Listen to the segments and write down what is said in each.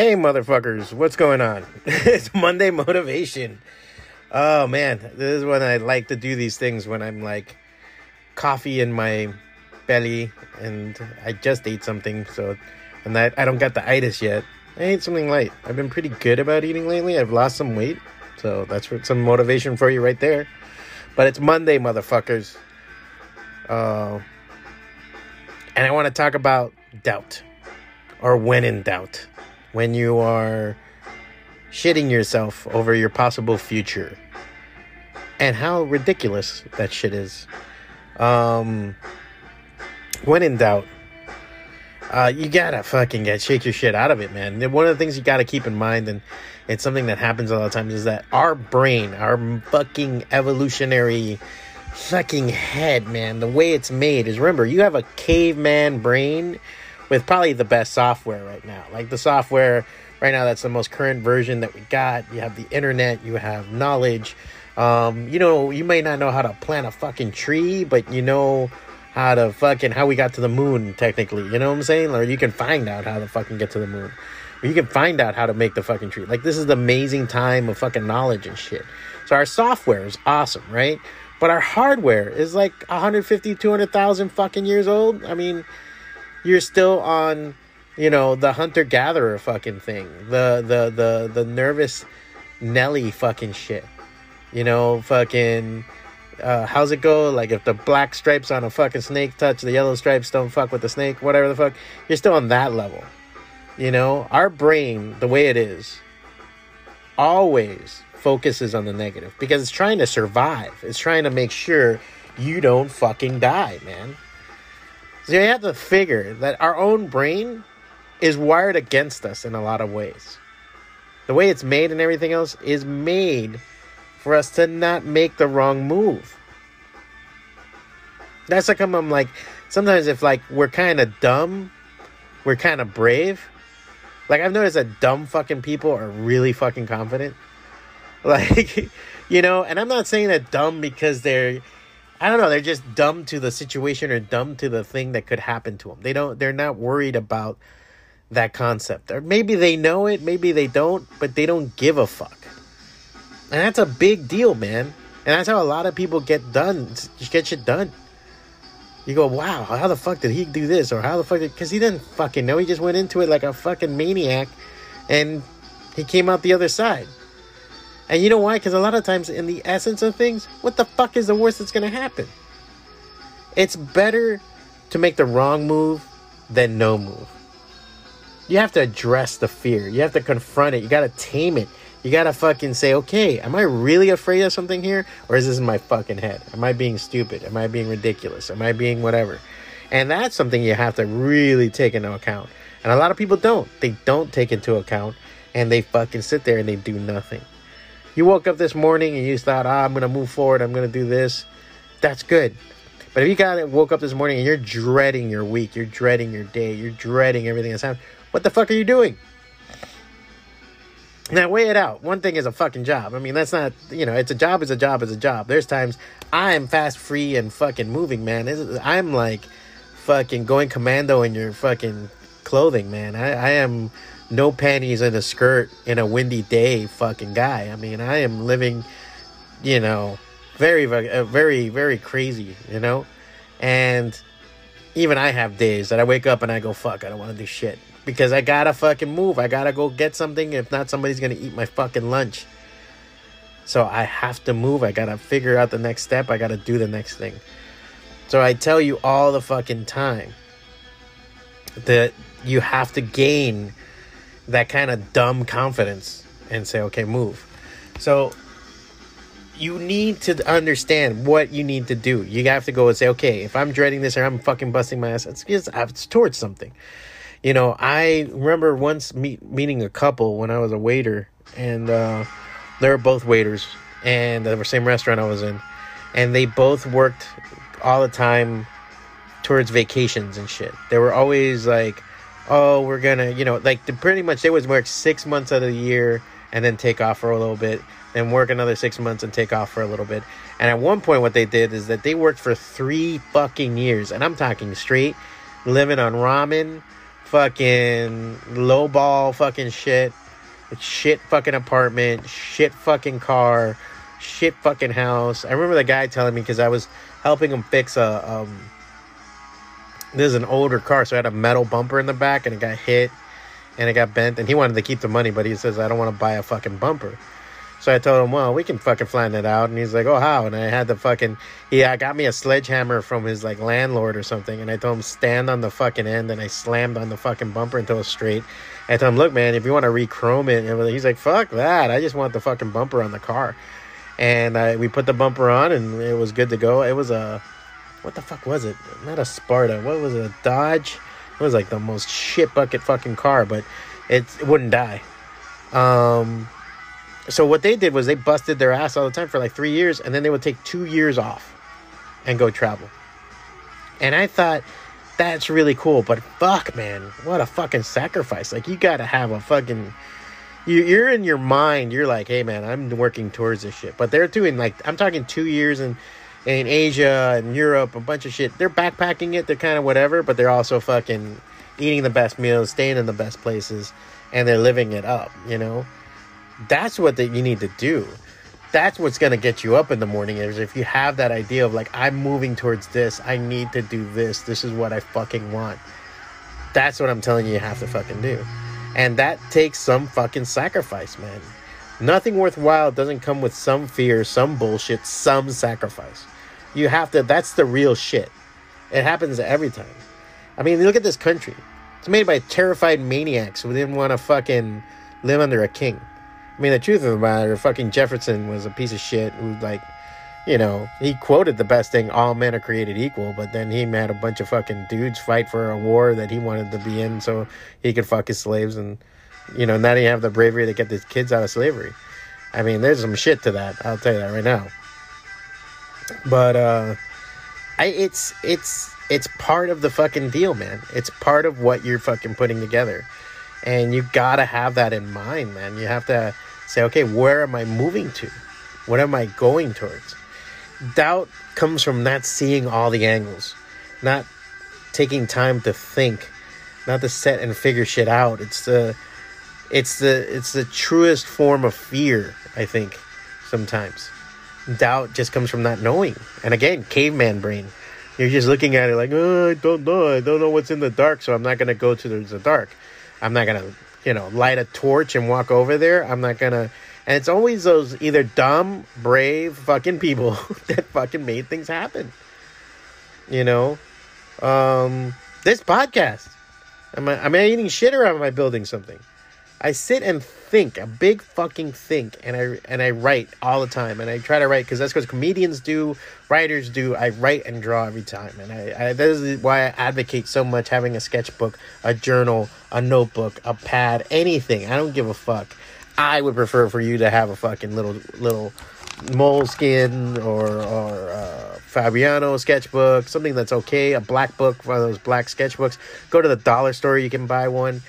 Hey, motherfuckers, what's going on? it's Monday Motivation. Oh, man, this is when I like to do these things when I'm like coffee in my belly and I just ate something, so, and that I don't got the itis yet. I ate something light. I've been pretty good about eating lately. I've lost some weight, so that's some motivation for you right there. But it's Monday, motherfuckers. Uh, and I want to talk about doubt or when in doubt when you are shitting yourself over your possible future and how ridiculous that shit is. Um, when in doubt, uh, you gotta fucking get shake your shit out of it, man. One of the things you gotta keep in mind, and it's something that happens a lot of times, is that our brain, our fucking evolutionary fucking head, man, the way it's made is remember, you have a caveman brain with probably the best software right now. Like the software right now, that's the most current version that we got. You have the internet, you have knowledge. Um, you know, you may not know how to plant a fucking tree, but you know how to fucking how we got to the moon technically. You know what I'm saying? Or you can find out how to fucking get to the moon. Or you can find out how to make the fucking tree. Like this is the amazing time of fucking knowledge and shit. So our software is awesome, right? But our hardware is like 150, 200,000 fucking years old. I mean, you're still on you know the hunter gatherer fucking thing. The the the the nervous nelly fucking shit. You know fucking uh, how's it go? Like if the black stripes on a fucking snake touch the yellow stripes don't fuck with the snake whatever the fuck you're still on that level. You know our brain the way it is always focuses on the negative because it's trying to survive. It's trying to make sure you don't fucking die man so you have to figure that our own brain is wired against us in a lot of ways. The way it's made and everything else is made for us to not make the wrong move. That's how come I'm like, sometimes if like we're kind of dumb, we're kind of brave. Like I've noticed that dumb fucking people are really fucking confident. Like, you know, and I'm not saying that dumb because they're I don't know. They're just dumb to the situation or dumb to the thing that could happen to them. They don't. They're not worried about that concept, or maybe they know it, maybe they don't, but they don't give a fuck. And that's a big deal, man. And that's how a lot of people get done. Get shit done. You go, wow, how the fuck did he do this? Or how the fuck did. Because he didn't fucking know. He just went into it like a fucking maniac and he came out the other side. And you know why? Because a lot of times, in the essence of things, what the fuck is the worst that's going to happen? It's better to make the wrong move than no move. You have to address the fear. You have to confront it. You got to tame it. You got to fucking say, okay, am I really afraid of something here? Or is this in my fucking head? Am I being stupid? Am I being ridiculous? Am I being whatever? And that's something you have to really take into account. And a lot of people don't. They don't take into account and they fucking sit there and they do nothing. You woke up this morning and you thought, ah, I'm going to move forward. I'm going to do this. That's good. But if you got it, woke up this morning and you're dreading your week, you're dreading your day, you're dreading everything that's happening, what the fuck are you doing? Now weigh it out. One thing is a fucking job. I mean, that's not you know, it's a job. It's a job. It's a job. There's times I am fast, free, and fucking moving, man. I'm like fucking going commando in your fucking clothing, man. I, I am no panties and a skirt in a windy day fucking guy. I mean, I am living, you know, very, very, uh, very, very crazy, you know? And even I have days that I wake up and I go, fuck, I don't want to do shit. Because I gotta fucking move. I gotta go get something. If not, somebody's gonna eat my fucking lunch. So I have to move. I gotta figure out the next step. I gotta do the next thing. So I tell you all the fucking time that you have to gain that kind of dumb confidence and say, okay, move. So you need to understand what you need to do. You have to go and say, okay, if I'm dreading this or I'm fucking busting my ass, it's, it's towards something. You know, I remember once meet, meeting a couple when I was a waiter, and uh, they were both waiters, and the same restaurant I was in, and they both worked all the time towards vacations and shit. They were always like oh, we're gonna, you know, like the, pretty much they would work six months out of the year and then take off for a little bit, then work another six months and take off for a little bit. And at one point, what they did is that they worked for three fucking years, and I'm talking straight, living on ramen, fucking lowball fucking shit, shit fucking apartment, shit fucking car, shit fucking house. I remember the guy telling me because I was helping him fix a um. This is an older car, so I had a metal bumper in the back, and it got hit, and it got bent, and he wanted to keep the money, but he says I don't want to buy a fucking bumper. So I told him, well, we can fucking flatten it out. And he's like, oh, how? And I had the fucking, he uh, got me a sledgehammer from his like landlord or something. And I told him, stand on the fucking end. And I slammed on the fucking bumper until it was straight. I told him, look, man, if you want to re-chrome it. And he's like, fuck that. I just want the fucking bumper on the car. And I, we put the bumper on and it was good to go. It was a, what the fuck was it? Not a Sparta. What was it? A Dodge? It was like the most shit bucket fucking car, but it, it wouldn't die. Um, so what they did was they busted their ass all the time for like three years, and then they would take two years off and go travel. And I thought that's really cool, but fuck, man, what a fucking sacrifice! Like you gotta have a fucking. You, you're in your mind. You're like, hey, man, I'm working towards this shit. But they're doing like I'm talking two years in in Asia and Europe, a bunch of shit. They're backpacking it. They're kind of whatever, but they're also fucking eating the best meals, staying in the best places, and they're living it up. You know that's what that you need to do that's what's going to get you up in the morning is if you have that idea of like i'm moving towards this i need to do this this is what i fucking want that's what i'm telling you you have to fucking do and that takes some fucking sacrifice man nothing worthwhile doesn't come with some fear some bullshit some sacrifice. You have to that's the real shit. It happens every time. I mean look at this country. It's made by terrified maniacs who didn't want to fucking live under a king. I mean, the truth of the matter, fucking Jefferson was a piece of shit who, like, you know, he quoted the best thing all men are created equal, but then he made a bunch of fucking dudes fight for a war that he wanted to be in so he could fuck his slaves. And, you know, now he have the bravery to get these kids out of slavery. I mean, there's some shit to that. I'll tell you that right now. But, uh, I, it's, it's, it's part of the fucking deal, man. It's part of what you're fucking putting together. And you gotta have that in mind, man. You have to, Say, okay, where am I moving to? What am I going towards? Doubt comes from not seeing all the angles, not taking time to think, not to set and figure shit out. It's the it's the it's the truest form of fear, I think, sometimes. Doubt just comes from not knowing. And again, caveman brain. You're just looking at it like, oh, I don't know. I don't know what's in the dark, so I'm not going to go to the dark. I'm not going to you know, light a torch and walk over there. I'm not gonna. And it's always those either dumb, brave fucking people that fucking made things happen. You know, um, this podcast. Am I am I eating shit or am I building something? I sit and think, a big fucking think, and I and I write all the time, and I try to write because that's what comedians do, writers do. I write and draw every time, and I, I that is why I advocate so much having a sketchbook, a journal, a notebook, a pad, anything. I don't give a fuck. I would prefer for you to have a fucking little little Moleskine or or uh, Fabriano sketchbook, something that's okay. A black book, one of those black sketchbooks. Go to the dollar store, you can buy one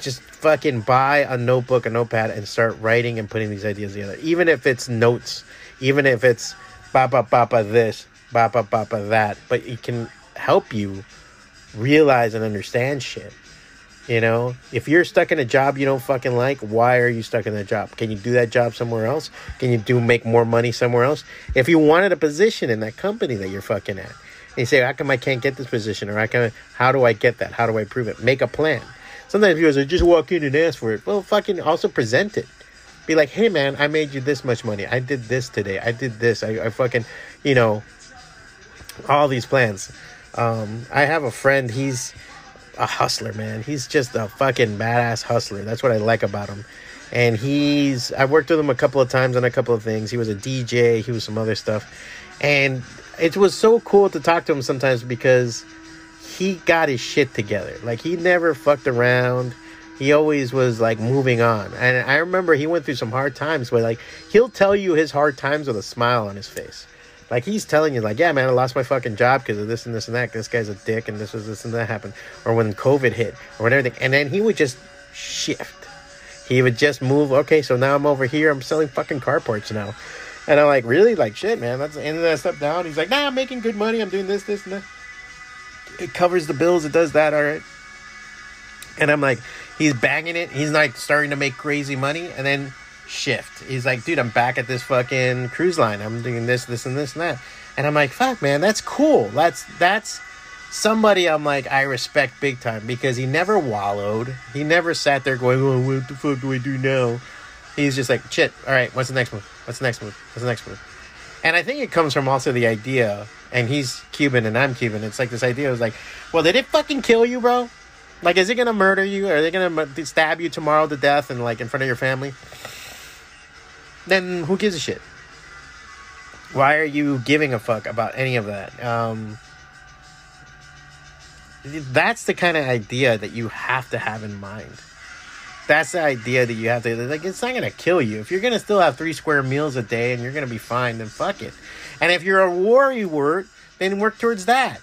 just fucking buy a notebook, a notepad, and start writing and putting these ideas together. Even if it's notes, even if it's ba ba ba ba this, ba ba ba ba that, but it can help you realize and understand shit. You know, if you're stuck in a job you don't fucking like, why are you stuck in that job? Can you do that job somewhere else? Can you do make more money somewhere else? If you wanted a position in that company that you're fucking at, and you say, "How come I can't get this position?" or "I can, how do I get that? How do I prove it?" Make a plan Sometimes people say, just walk in and ask for it. Well, fucking also present it. Be like, hey man, I made you this much money. I did this today. I did this. I, I fucking, you know, all these plans. Um, I have a friend. He's a hustler, man. He's just a fucking badass hustler. That's what I like about him. And he's, I worked with him a couple of times on a couple of things. He was a DJ. He was some other stuff, and it was so cool to talk to him sometimes because he got his shit together. Like he never fucked around. He always was like moving on. And I remember he went through some hard times but like he'll tell you his hard times with a smile on his face. Like he's telling you, like, yeah, man, I lost my fucking job because of this and this and that. This guy's a dick, and this was this and that happened, or when COVID hit, or when everything. And then he would just shift. He would just move. Okay, so now I'm over here. I'm selling fucking carports now, and I'm like, really, like shit, man. That's and then I step down. He's like, nah, I'm making good money. I'm doing this, this, and that it covers the bills. It does that. All right. And I'm like, he's banging it. He's like starting to make crazy money, and then shift. He's like, dude, I'm back at this fucking cruise line. I'm doing this, this, and this and that. And I'm like, fuck, man, that's cool. That's that's somebody I'm like I respect big time because he never wallowed. He never sat there going, "Oh, what the fuck do I do now?" He's just like, "Shit, all right, what's the next move? What's the next move? What's the next move?" And I think it comes from also the idea, and he's Cuban and I'm Cuban. It's like this idea is like, well, did it fucking kill you, bro? Like, is it gonna murder you? Are they gonna stab you tomorrow to death and like in front of your family? Then who gives a shit? Why are you giving a fuck about any of that? Um, that's the kind of idea that you have to have in mind. That's the idea that you have to like. It's not gonna kill you if you're gonna still have three square meals a day and you're gonna be fine. Then fuck it. And if you're a worrywart, then work towards that.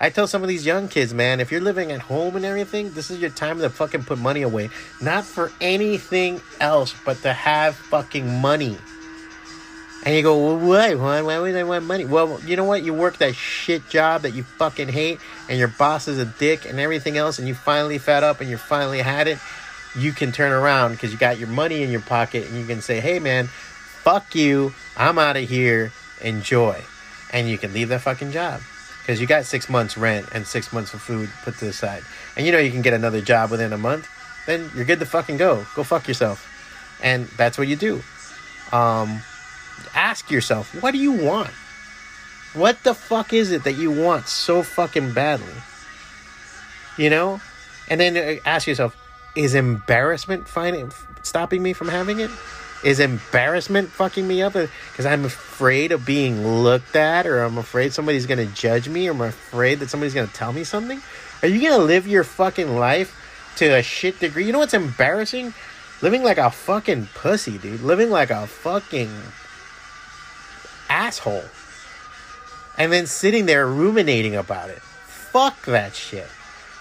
I tell some of these young kids, man, if you're living at home and everything, this is your time to fucking put money away. Not for anything else, but to have fucking money. And you go, well, why? Why, why would I want money? Well, you know what? You work that shit job that you fucking hate, and your boss is a dick and everything else, and you finally fed up and you finally had it. You can turn around because you got your money in your pocket, and you can say, hey, man, fuck you. I'm out of here. Enjoy. And you can leave that fucking job because you got six months rent and six months of food put to the side. And you know you can get another job within a month. Then you're good to fucking go. Go fuck yourself. And that's what you do. Um, ask yourself, what do you want? What the fuck is it that you want so fucking badly? You know? And then uh, ask yourself, is embarrassment finding, stopping me from having it? Is embarrassment fucking me up? Because I'm afraid of being looked at, or I'm afraid somebody's gonna judge me, or I'm afraid that somebody's gonna tell me something? Are you gonna live your fucking life to a shit degree? You know what's embarrassing? Living like a fucking pussy, dude. Living like a fucking asshole. And then sitting there ruminating about it. Fuck that shit.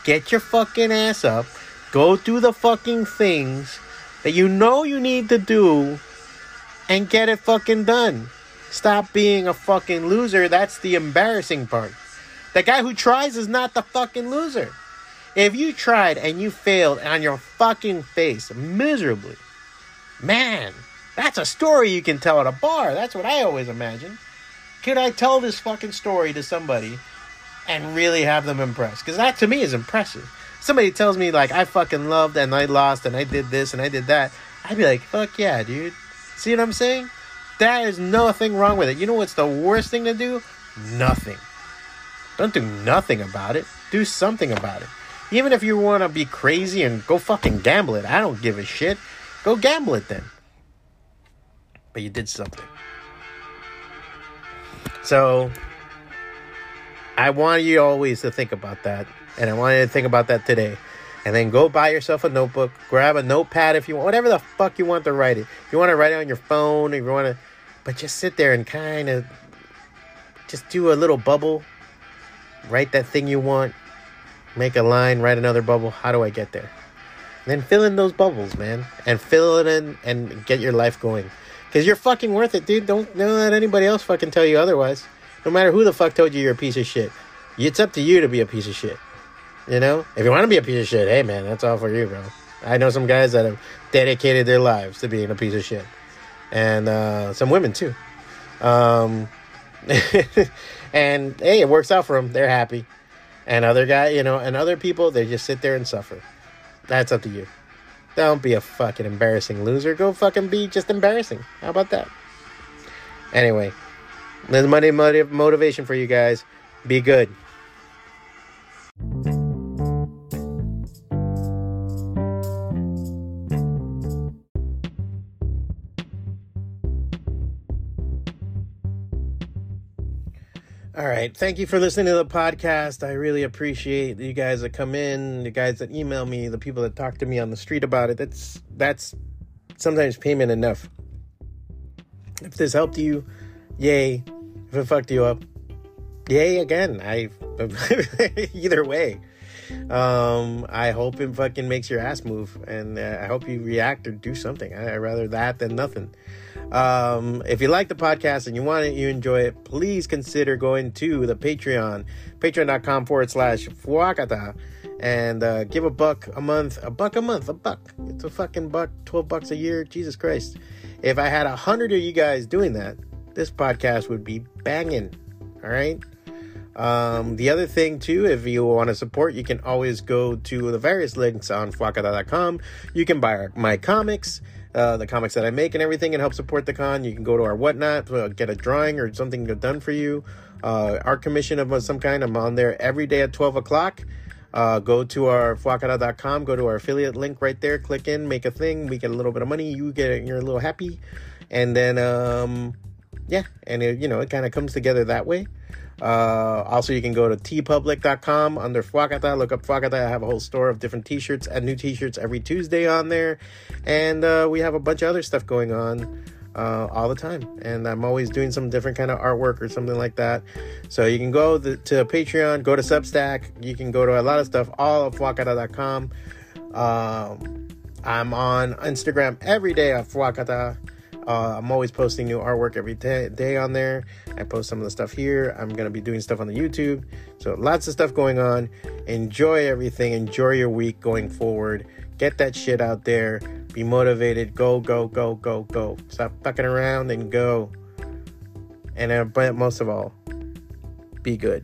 Get your fucking ass up. Go do the fucking things that you know you need to do and get it fucking done. Stop being a fucking loser. That's the embarrassing part. The guy who tries is not the fucking loser. If you tried and you failed on your fucking face miserably, man, that's a story you can tell at a bar. That's what I always imagine. Could I tell this fucking story to somebody and really have them impressed? Because that to me is impressive. Somebody tells me like I fucking loved and I lost and I did this and I did that. I'd be like, fuck yeah, dude. See what I'm saying? There is nothing wrong with it. You know what's the worst thing to do? Nothing. Don't do nothing about it. Do something about it. Even if you want to be crazy and go fucking gamble it, I don't give a shit. Go gamble it then but you did something. So I want you always to think about that. And I want you to think about that today. And then go buy yourself a notebook, grab a notepad if you want, whatever the fuck you want to write it. If you want to write it on your phone, if you want to, but just sit there and kind of just do a little bubble, write that thing you want, make a line, write another bubble. How do I get there? And then fill in those bubbles, man, and fill it in and get your life going. Because you're fucking worth it, dude. Don't, don't let anybody else fucking tell you otherwise. No matter who the fuck told you you're a piece of shit. It's up to you to be a piece of shit. You know? If you want to be a piece of shit, hey man, that's all for you, bro. I know some guys that have dedicated their lives to being a piece of shit. And uh, some women too. Um, and hey, it works out for them. They're happy. And other guy, you know, and other people, they just sit there and suffer. That's up to you. Don't be a fucking embarrassing loser. Go fucking be just embarrassing. How about that? Anyway, there's money motiv- motivation for you guys. Be good. All right. Thank you for listening to the podcast. I really appreciate you guys that come in, the guys that email me, the people that talk to me on the street about it. That's that's sometimes payment enough. If this helped you, yay. If it fucked you up, yay again. I either way. Um, I hope it fucking makes your ass move, and uh, I hope you react or do something. I, I'd rather that than nothing. Um, if you like the podcast and you want it, you enjoy it, please consider going to the Patreon, patreon.com forward slash fwacata, and uh, give a buck a month, a buck a month, a buck. It's a fucking buck, 12 bucks a year. Jesus Christ. If I had a hundred of you guys doing that, this podcast would be banging. All right. Um, the other thing too, if you want to support, you can always go to the various links on fwacata.com. You can buy my comics, uh, the comics that I make and everything, and help support the con. You can go to our whatnot, uh, get a drawing or something done for you. Uh, art commission of some kind. I'm on there every day at 12 o'clock. Uh, go to our fwacata.com, go to our affiliate link right there, click in, make a thing. We get a little bit of money. You get you're a little happy, and then um, yeah, and it, you know it kind of comes together that way. Uh, also, you can go to teepublic.com under Fwacata. Look up Fwacata. I have a whole store of different t shirts and new t shirts every Tuesday on there. And uh, we have a bunch of other stuff going on uh, all the time. And I'm always doing some different kind of artwork or something like that. So you can go the, to Patreon, go to Substack. You can go to a lot of stuff, all of Fwacata.com. Um, I'm on Instagram every day at Fwacata. Uh, I'm always posting new artwork every day, day on there. I post some of the stuff here. I'm going to be doing stuff on the YouTube. So lots of stuff going on. Enjoy everything. Enjoy your week going forward. Get that shit out there. Be motivated. Go, go, go, go, go. Stop fucking around and go. And uh, but most of all, be good.